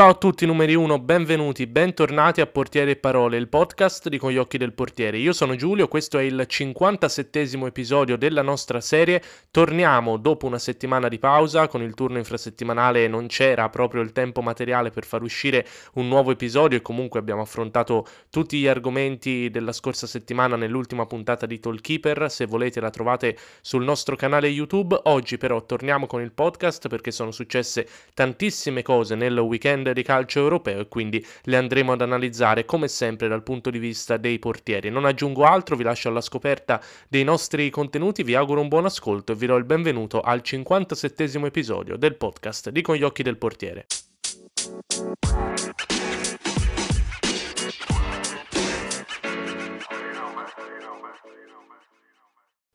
Ciao a tutti numeri 1, benvenuti, bentornati a Portiere e Parole, il podcast di Con gli occhi del portiere. Io sono Giulio, questo è il 57 episodio della nostra serie. Torniamo dopo una settimana di pausa, con il turno infrasettimanale non c'era proprio il tempo materiale per far uscire un nuovo episodio e comunque abbiamo affrontato tutti gli argomenti della scorsa settimana nell'ultima puntata di Tollkeeper. Se volete la trovate sul nostro canale YouTube. Oggi però torniamo con il podcast perché sono successe tantissime cose nel weekend weekend di calcio europeo e quindi le andremo ad analizzare come sempre dal punto di vista dei portieri. Non aggiungo altro, vi lascio alla scoperta dei nostri contenuti, vi auguro un buon ascolto e vi do il benvenuto al 57 episodio del podcast di Con gli occhi del portiere.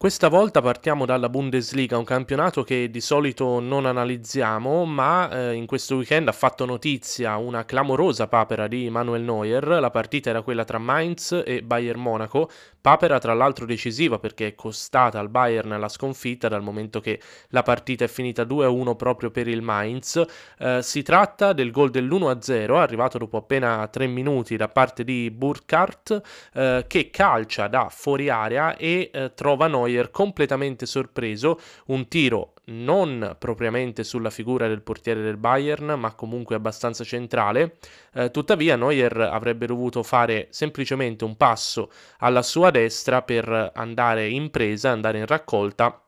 Questa volta partiamo dalla Bundesliga, un campionato che di solito non analizziamo, ma eh, in questo weekend ha fatto notizia una clamorosa papera di Manuel Neuer. La partita era quella tra Mainz e Bayern Monaco, papera tra l'altro decisiva perché è costata al Bayern la sconfitta dal momento che la partita è finita 2-1 proprio per il Mainz. Eh, si tratta del gol dell'1-0 arrivato dopo appena 3 minuti da parte di Burkhardt eh, che calcia da fuori area e eh, trova Neuer Neuer completamente sorpreso, un tiro non propriamente sulla figura del portiere del Bayern, ma comunque abbastanza centrale. Eh, tuttavia, Neuer avrebbe dovuto fare semplicemente un passo alla sua destra per andare in presa, andare in raccolta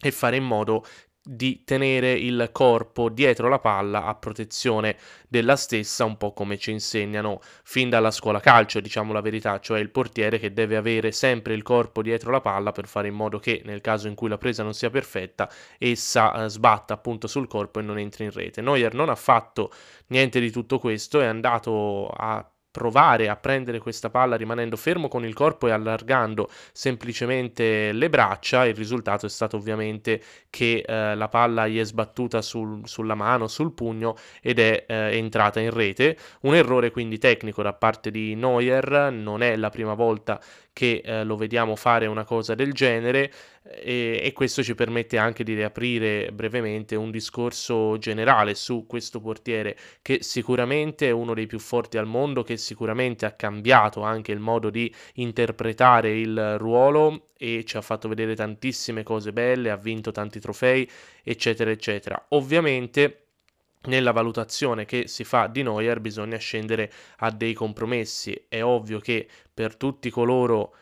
e fare in modo di tenere il corpo dietro la palla a protezione della stessa, un po' come ci insegnano fin dalla scuola calcio, diciamo la verità, cioè il portiere che deve avere sempre il corpo dietro la palla per fare in modo che nel caso in cui la presa non sia perfetta, essa eh, sbatta appunto sul corpo e non entri in rete. Neuer non ha fatto niente di tutto questo, è andato a provare a prendere questa palla rimanendo fermo con il corpo e allargando semplicemente le braccia, il risultato è stato ovviamente che eh, la palla gli è sbattuta sul, sulla mano, sul pugno ed è eh, entrata in rete. Un errore quindi tecnico da parte di Neuer, non è la prima volta che eh, lo vediamo fare una cosa del genere e, e, questo ci permette anche di riaprire brevemente un discorso generale su questo portiere che sicuramente è uno dei più forti al mondo, che sicuramente ha cambiato anche il modo di interpretare il ruolo e ci ha fatto vedere tantissime cose belle, ha vinto tanti trofei, eccetera, eccetera. Ovviamente nella valutazione che si fa di Neuer bisogna scendere a dei compromessi. È ovvio che per tutti coloro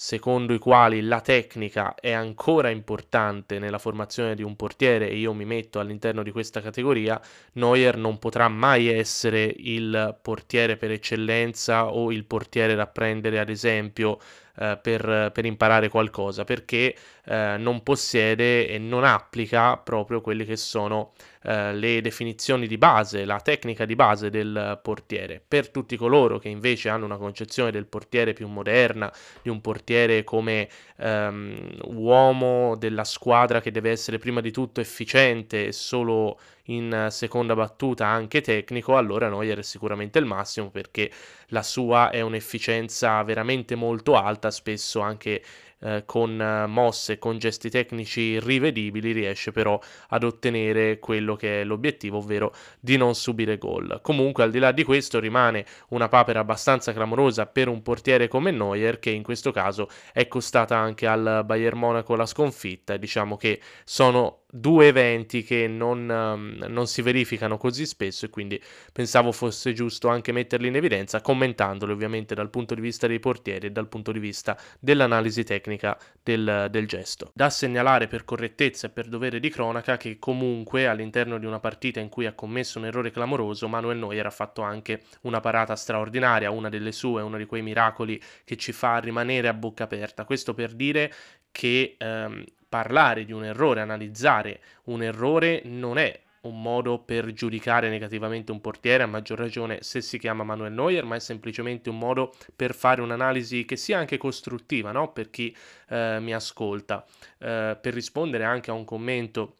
secondo i quali la tecnica è ancora importante nella formazione di un portiere e io mi metto all'interno di questa categoria, Neuer non potrà mai essere il portiere per eccellenza o il portiere da prendere ad esempio eh, per, per, imparare qualcosa perché eh, non possiede e non applica proprio quelle che sono eh, le definizioni di base, la tecnica di base del portiere. Per tutti coloro che invece hanno una concezione del portiere più moderna, di un portiere come ehm, uomo della squadra che deve essere prima di tutto efficiente e solo in seconda battuta anche tecnico, allora Neuer è sicuramente il massimo perché la sua è un'efficienza veramente molto alta, spesso anche eh, con eh, mosse, con gesti tecnici rivedibili, riesce però ad ottenere quello che è l'obiettivo, ovvero di non subire gol. Comunque, al di là di questo, rimane una papera abbastanza clamorosa per un portiere come Neuer, che in questo caso è costata anche al Bayern Monaco la sconfitta. Diciamo che sono due eventi che non, um, non, si verificano così spesso e quindi pensavo fosse giusto anche metterli in evidenza commentandoli ovviamente dal punto di vista dei portieri e dal punto di vista dell'analisi tecnica del, del gesto. Da segnalare per correttezza e per dovere di cronaca che comunque all'interno di una partita in cui ha commesso un errore clamoroso Manuel Neuer ha fatto anche una parata straordinaria, una delle sue, uno di quei miracoli che ci fa rimanere a bocca aperta. Questo per dire che ehm, parlare di un errore, analizzare un errore non è un modo per giudicare negativamente un portiere, a maggior ragione se si chiama Manuel Neuer, ma è semplicemente un modo per fare un'analisi che sia anche costruttiva no? per chi eh, mi ascolta, eh, per rispondere anche a un commento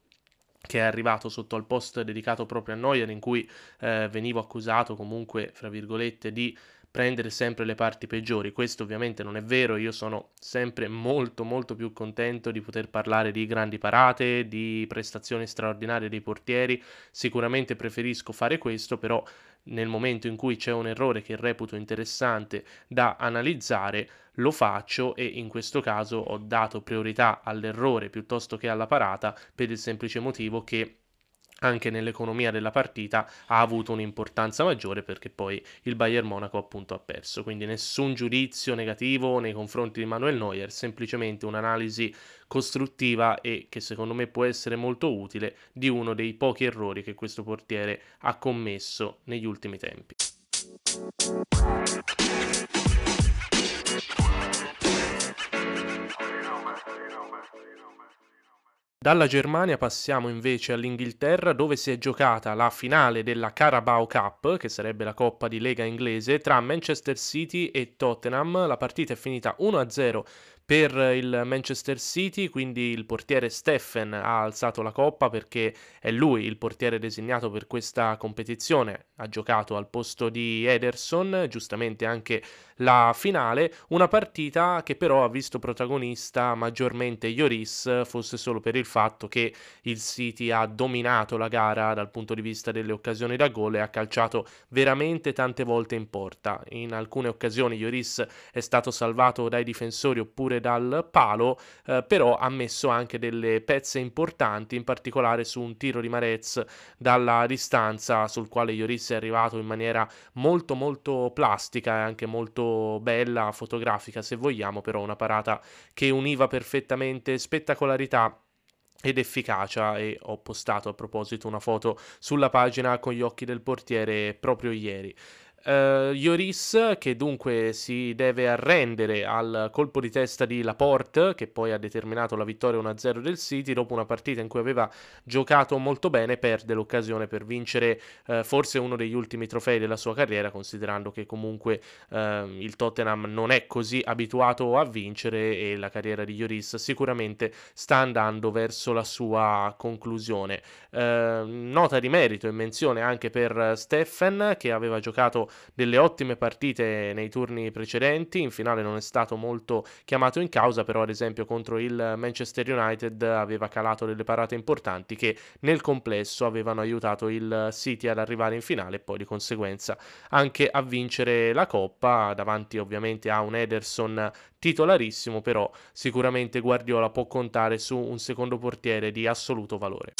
che è arrivato sotto al post dedicato proprio a Neuer in cui eh, venivo accusato comunque, fra virgolette, di prendere sempre le parti peggiori. Questo ovviamente non è vero, io sono sempre molto molto più contento di poter parlare di grandi parate, di prestazioni straordinarie dei portieri, sicuramente preferisco fare questo, però nel momento in cui c'è un errore che reputo interessante da analizzare, lo faccio e in questo caso ho dato priorità all'errore piuttosto che alla parata per il semplice motivo che anche nell'economia della partita ha avuto un'importanza maggiore perché poi il Bayern Monaco appunto ha perso. Quindi nessun giudizio negativo nei confronti di Manuel Neuer, semplicemente un'analisi costruttiva e che secondo me può essere molto utile di uno dei pochi errori che questo portiere ha commesso negli ultimi tempi. Dalla Germania passiamo invece all'Inghilterra dove si è giocata la finale della Carabao Cup, che sarebbe la coppa di lega inglese, tra Manchester City e Tottenham. La partita è finita 1-0 per il Manchester City, quindi il portiere Steffen ha alzato la coppa perché è lui il portiere designato per questa competizione, ha giocato al posto di Ederson, giustamente anche la finale, una partita che però ha visto protagonista maggiormente Lloris, fosse solo per il fatto che il City ha dominato la gara dal punto di vista delle occasioni da gol e ha calciato veramente tante volte in porta. In alcune occasioni Lloris è stato salvato dai difensori oppure dal palo, eh, però ha messo anche delle pezze importanti, in particolare su un tiro di Marez dalla distanza sul quale Ioris è arrivato in maniera molto molto plastica e anche molto bella, fotografica se vogliamo, però una parata che univa perfettamente spettacolarità ed efficacia e ho postato a proposito una foto sulla pagina con gli occhi del portiere proprio ieri. Uh, Lloris che dunque si deve arrendere al colpo di testa di Laporte che poi ha determinato la vittoria 1-0 del City dopo una partita in cui aveva giocato molto bene perde l'occasione per vincere uh, forse uno degli ultimi trofei della sua carriera considerando che comunque uh, il Tottenham non è così abituato a vincere e la carriera di Lloris sicuramente sta andando verso la sua conclusione. Nota di merito e menzione anche per Steffen che aveva giocato delle ottime partite nei turni precedenti, in finale non è stato molto chiamato in causa, però ad esempio contro il Manchester United aveva calato delle parate importanti che nel complesso avevano aiutato il City ad arrivare in finale e poi di conseguenza anche a vincere la Coppa, davanti ovviamente a un Ederson titolarissimo, però sicuramente Guardiola può contare su un secondo portiere di assoluto valore.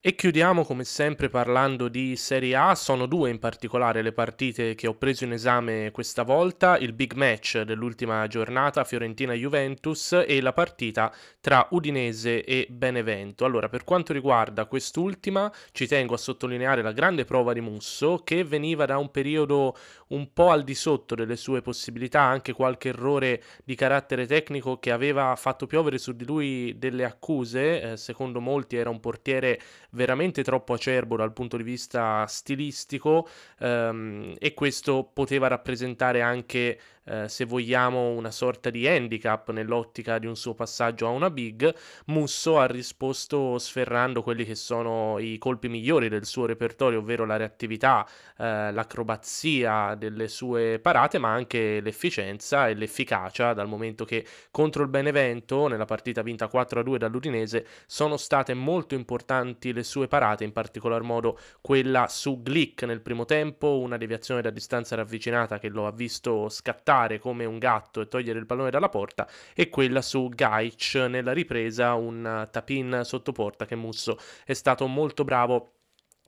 E chiudiamo come sempre parlando di Serie A, sono due in particolare le partite che ho preso in esame questa volta, il big match dell'ultima giornata Fiorentina-Juventus e la partita tra Udinese e Benevento. Allora, per quanto riguarda quest'ultima, ci tengo a sottolineare la grande prova di Musso che veniva da un periodo un po' al di sotto delle sue possibilità, anche qualche errore di carattere tecnico che aveva fatto piovere su di lui delle accuse, eh, secondo molti era un portiere veramente troppo acerbo dal punto di vista stilistico ehm, e questo poteva rappresentare anche eh, se vogliamo, una sorta di handicap nell'ottica di un suo passaggio a una big, Musso ha risposto sferrando quelli che sono i colpi migliori del suo repertorio, ovvero la reattività, eh, l'acrobazia delle sue parate, ma anche l'efficienza e l'efficacia, dal momento che contro il Benevento, nella partita vinta 4-2 dall'Udinese, sono state molto importanti le sue parate, in particolar modo quella su Glick nel primo tempo, una deviazione da distanza ravvicinata che lo ha visto scattare saltare come un gatto e togliere il pallone dalla porta e quella su Gaich nella ripresa un tapin sotto porta che Musso è stato molto bravo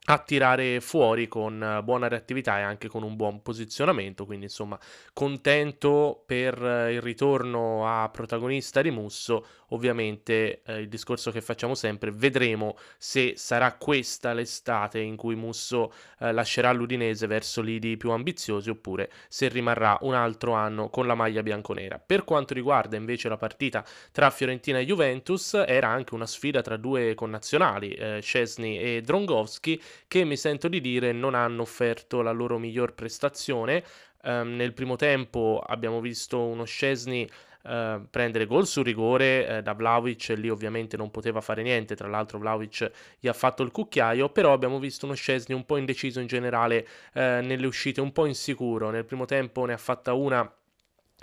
a tirare fuori con buona reattività e anche con un buon posizionamento, quindi insomma contento per il ritorno a protagonista di Musso, ovviamente eh, il discorso che facciamo sempre, vedremo se sarà questa l'estate in cui Musso eh, lascerà l'Udinese verso lidi più ambiziosi oppure se rimarrà un altro anno con la maglia bianconera. Per quanto riguarda invece la partita tra Fiorentina e Juventus, era anche una sfida tra due connazionali, eh, Scesni e Drongowski, che mi sento di dire non hanno offerto la loro miglior prestazione. Um, nel primo tempo abbiamo visto uno Scesni eh, prendere gol su rigore eh, da Vlaovic, lì ovviamente non poteva fare niente, tra l'altro Vlaovic gli ha fatto il cucchiaio, però abbiamo visto uno Scesni un po' indeciso in generale eh, nelle uscite, un po' insicuro, nel primo tempo ne ha fatta una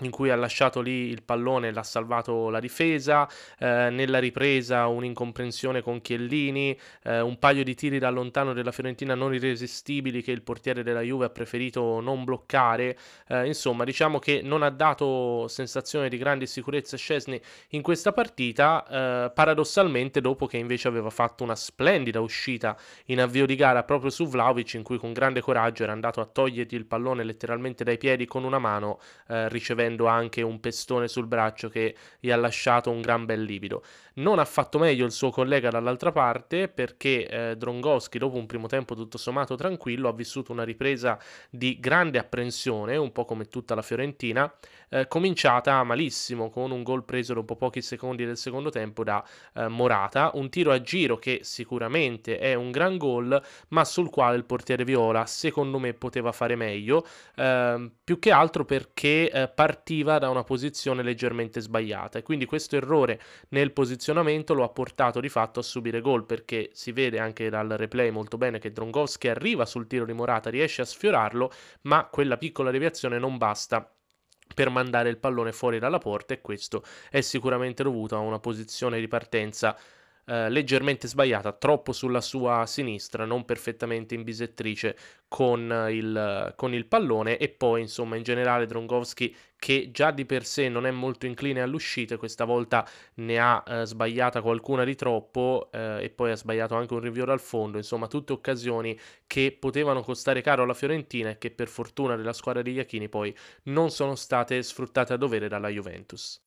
in cui ha lasciato lì il pallone e l'ha salvato la difesa, eh, nella ripresa un'incomprensione con Chiellini, eh, un paio di tiri da lontano della Fiorentina non irresistibili che il portiere della Juve ha preferito non bloccare, eh, insomma diciamo che non ha dato sensazione di grande sicurezza Scesni in questa partita, eh, paradossalmente dopo che invece aveva fatto una splendida uscita in avvio di gara proprio su Vlaovic in cui con grande coraggio era andato a togliergli il pallone letteralmente dai piedi con una mano eh, ricevendo avendo anche un pestone sul braccio che gli ha lasciato un gran bel livido. Non ha fatto meglio il suo collega dall'altra parte perché eh, Drongowski, dopo un primo tempo tutto sommato tranquillo, ha vissuto una ripresa di grande apprensione, un po' come tutta la Fiorentina, eh, cominciata malissimo con un gol preso dopo pochi secondi del secondo tempo da eh, Morata, un tiro a giro che sicuramente è un gran gol, ma sul quale il portiere Viola secondo me poteva fare meglio, ehm, più che altro perché eh, partiva da una posizione leggermente sbagliata. E quindi questo errore nel posizionamento lo ha portato di fatto a subire gol perché si vede anche dal replay molto bene che Drongowski arriva sul tiro di Morata, riesce a sfiorarlo, ma quella piccola deviazione non basta per mandare il pallone fuori dalla porta e questo è sicuramente dovuto a una posizione di partenza eh, leggermente sbagliata, troppo sulla sua sinistra, non perfettamente in bisettrice con il, con il pallone. E poi insomma in generale Drongowski che già di per sé non è molto incline all'uscita, questa volta ne ha eh, sbagliata qualcuna di troppo eh, e poi ha sbagliato anche un rinvio dal fondo, insomma tutte occasioni che potevano costare caro alla Fiorentina e che per fortuna della squadra di Iachini poi non sono state sfruttate a dovere dalla Juventus.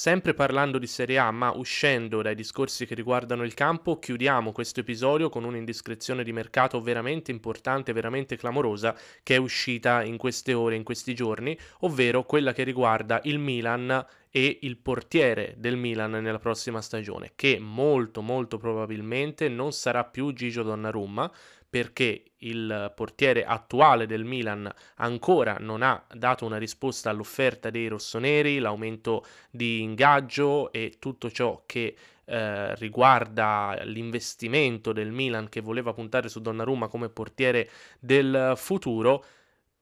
Sempre parlando di Serie A, ma uscendo dai discorsi che riguardano il campo, chiudiamo questo episodio con un'indiscrezione di mercato veramente importante, veramente clamorosa, che è uscita in queste ore, in questi giorni, ovvero quella che riguarda il Milan e il portiere del Milan nella prossima stagione, che molto molto probabilmente non sarà più Gigio Donnarumma, perché il portiere attuale del Milan ancora non ha dato una risposta all'offerta dei rossoneri, l'aumento di ingaggio e tutto ciò che eh, riguarda l'investimento del Milan che voleva puntare su Donnarumma come portiere del futuro.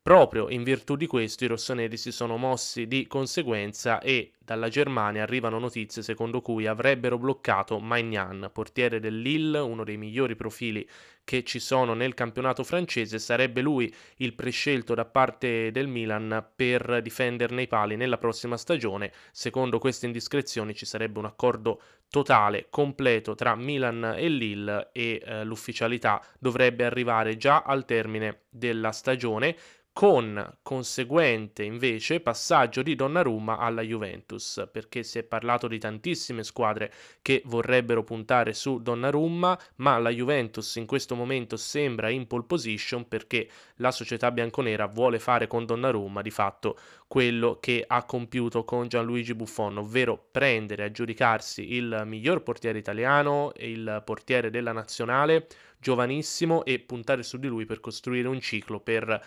Proprio in virtù di questo i rossoneri si sono mossi di conseguenza e dalla Germania arrivano notizie secondo cui avrebbero bloccato Magnan, portiere del Lille, uno dei migliori profili che ci sono nel campionato francese, sarebbe lui il prescelto da parte del Milan per difenderne i pali nella prossima stagione. Secondo queste indiscrezioni ci sarebbe un accordo totale, completo tra Milan e Lille e eh, l'ufficialità dovrebbe arrivare già al termine della stagione con conseguente invece passaggio di Donnarumma alla Juventus, perché si è parlato di tantissime squadre che vorrebbero puntare su Donnarumma, ma la Juventus in questo momento sembra in pole position perché la società bianconera vuole fare con Donnarumma di fatto quello che ha compiuto con Gianluigi Buffon, ovvero prendere, aggiudicarsi il miglior portiere italiano, il portiere della nazionale, giovanissimo e puntare su di lui per costruire un ciclo per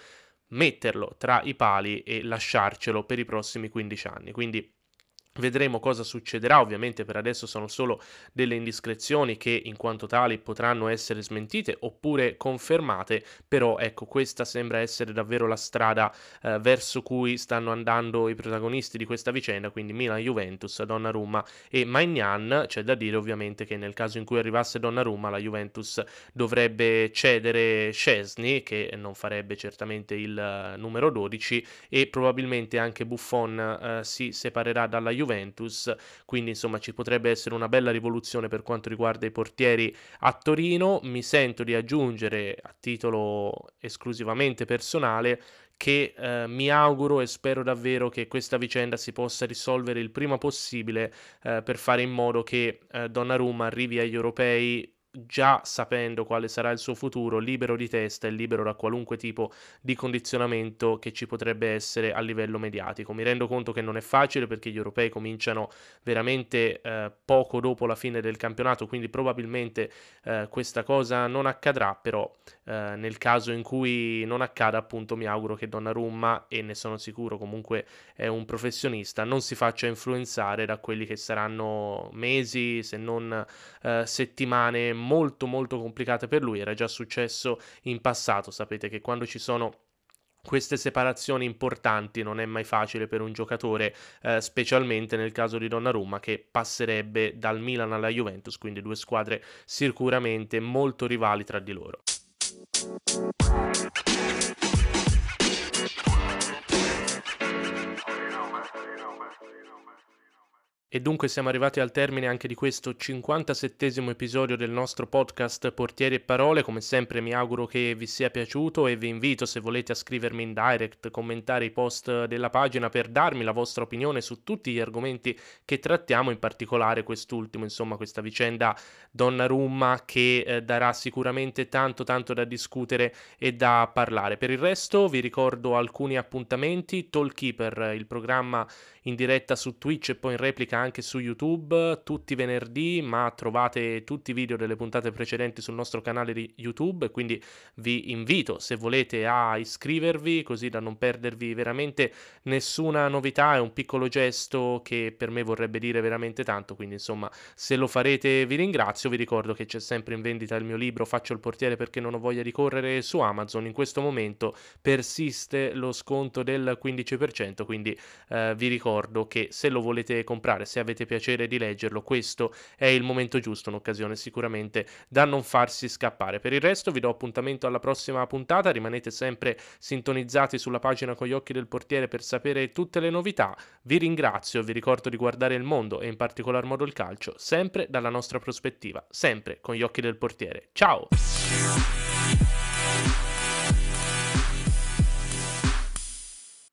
metterlo tra i pali e lasciarcelo per i prossimi 15 anni. Quindi Vedremo cosa succederà, ovviamente per adesso sono solo delle indiscrezioni che in quanto tali potranno essere smentite oppure confermate, però ecco questa sembra essere davvero la strada eh, verso cui stanno andando i protagonisti di questa vicenda, quindi Milan-Juventus, Donnarumma e Magnan, c'è da dire ovviamente che nel caso in cui arrivasse Donnarumma la Juventus dovrebbe cedere Scesni che non farebbe certamente il uh, numero 12 e probabilmente anche Buffon uh, si separerà dalla Juventus Juventus, quindi insomma ci potrebbe essere una bella rivoluzione per quanto riguarda i portieri a Torino. Mi sento di aggiungere a titolo esclusivamente personale che eh, mi auguro e spero davvero che questa vicenda si possa risolvere il prima possibile eh, per fare in modo che eh, Donnarumma arrivi agli europei già sapendo quale sarà il suo futuro, libero di testa e libero da qualunque tipo di condizionamento che ci potrebbe essere a livello mediatico. Mi rendo conto che non è facile perché gli europei cominciano veramente eh, poco dopo la fine del campionato, quindi probabilmente eh, questa cosa non accadrà, però eh, nel caso in cui non accada, appunto, mi auguro che Donnarumma, e ne sono sicuro comunque è un professionista, non si faccia influenzare da quelli che saranno mesi, se non eh, settimane molto molto complicate per lui, era già successo in passato, sapete che quando ci sono queste separazioni importanti non è mai facile per un giocatore, eh, specialmente nel caso di Donnarumma che passerebbe dal Milan alla Juventus, quindi due squadre sicuramente molto rivali tra di loro. E dunque siamo arrivati al termine anche di questo 57 episodio del nostro podcast Portieri e Parole. Come sempre mi auguro che vi sia piaciuto e vi invito se volete a scrivermi in direct, commentare i post della pagina per darmi la vostra opinione su tutti gli argomenti che trattiamo, in particolare quest'ultimo, insomma questa vicenda Donnarumma che eh, darà sicuramente tanto tanto da discutere e da parlare. Per il resto vi ricordo alcuni appuntamenti, Tollkeeper, il programma in diretta su Twitch e poi in replica anche su YouTube tutti i venerdì, ma trovate tutti i video delle puntate precedenti sul nostro canale di YouTube, quindi vi invito se volete a iscrivervi così da non perdervi veramente nessuna novità, è un piccolo gesto che per me vorrebbe dire veramente tanto, quindi insomma se lo farete vi ringrazio, vi ricordo che c'è sempre in vendita il mio libro Faccio il portiere perché non ho voglia di correre su Amazon, in questo momento persiste lo sconto del 15%, quindi eh, vi ricordo che se lo volete comprare, se avete piacere di leggerlo, questo è il momento giusto, un'occasione sicuramente da non farsi scappare. Per il resto vi do appuntamento alla prossima puntata, rimanete sempre sintonizzati sulla pagina con gli occhi del portiere per sapere tutte le novità. Vi ringrazio, vi ricordo di guardare il mondo e in particolar modo il calcio, sempre dalla nostra prospettiva, sempre con gli occhi del portiere. Ciao!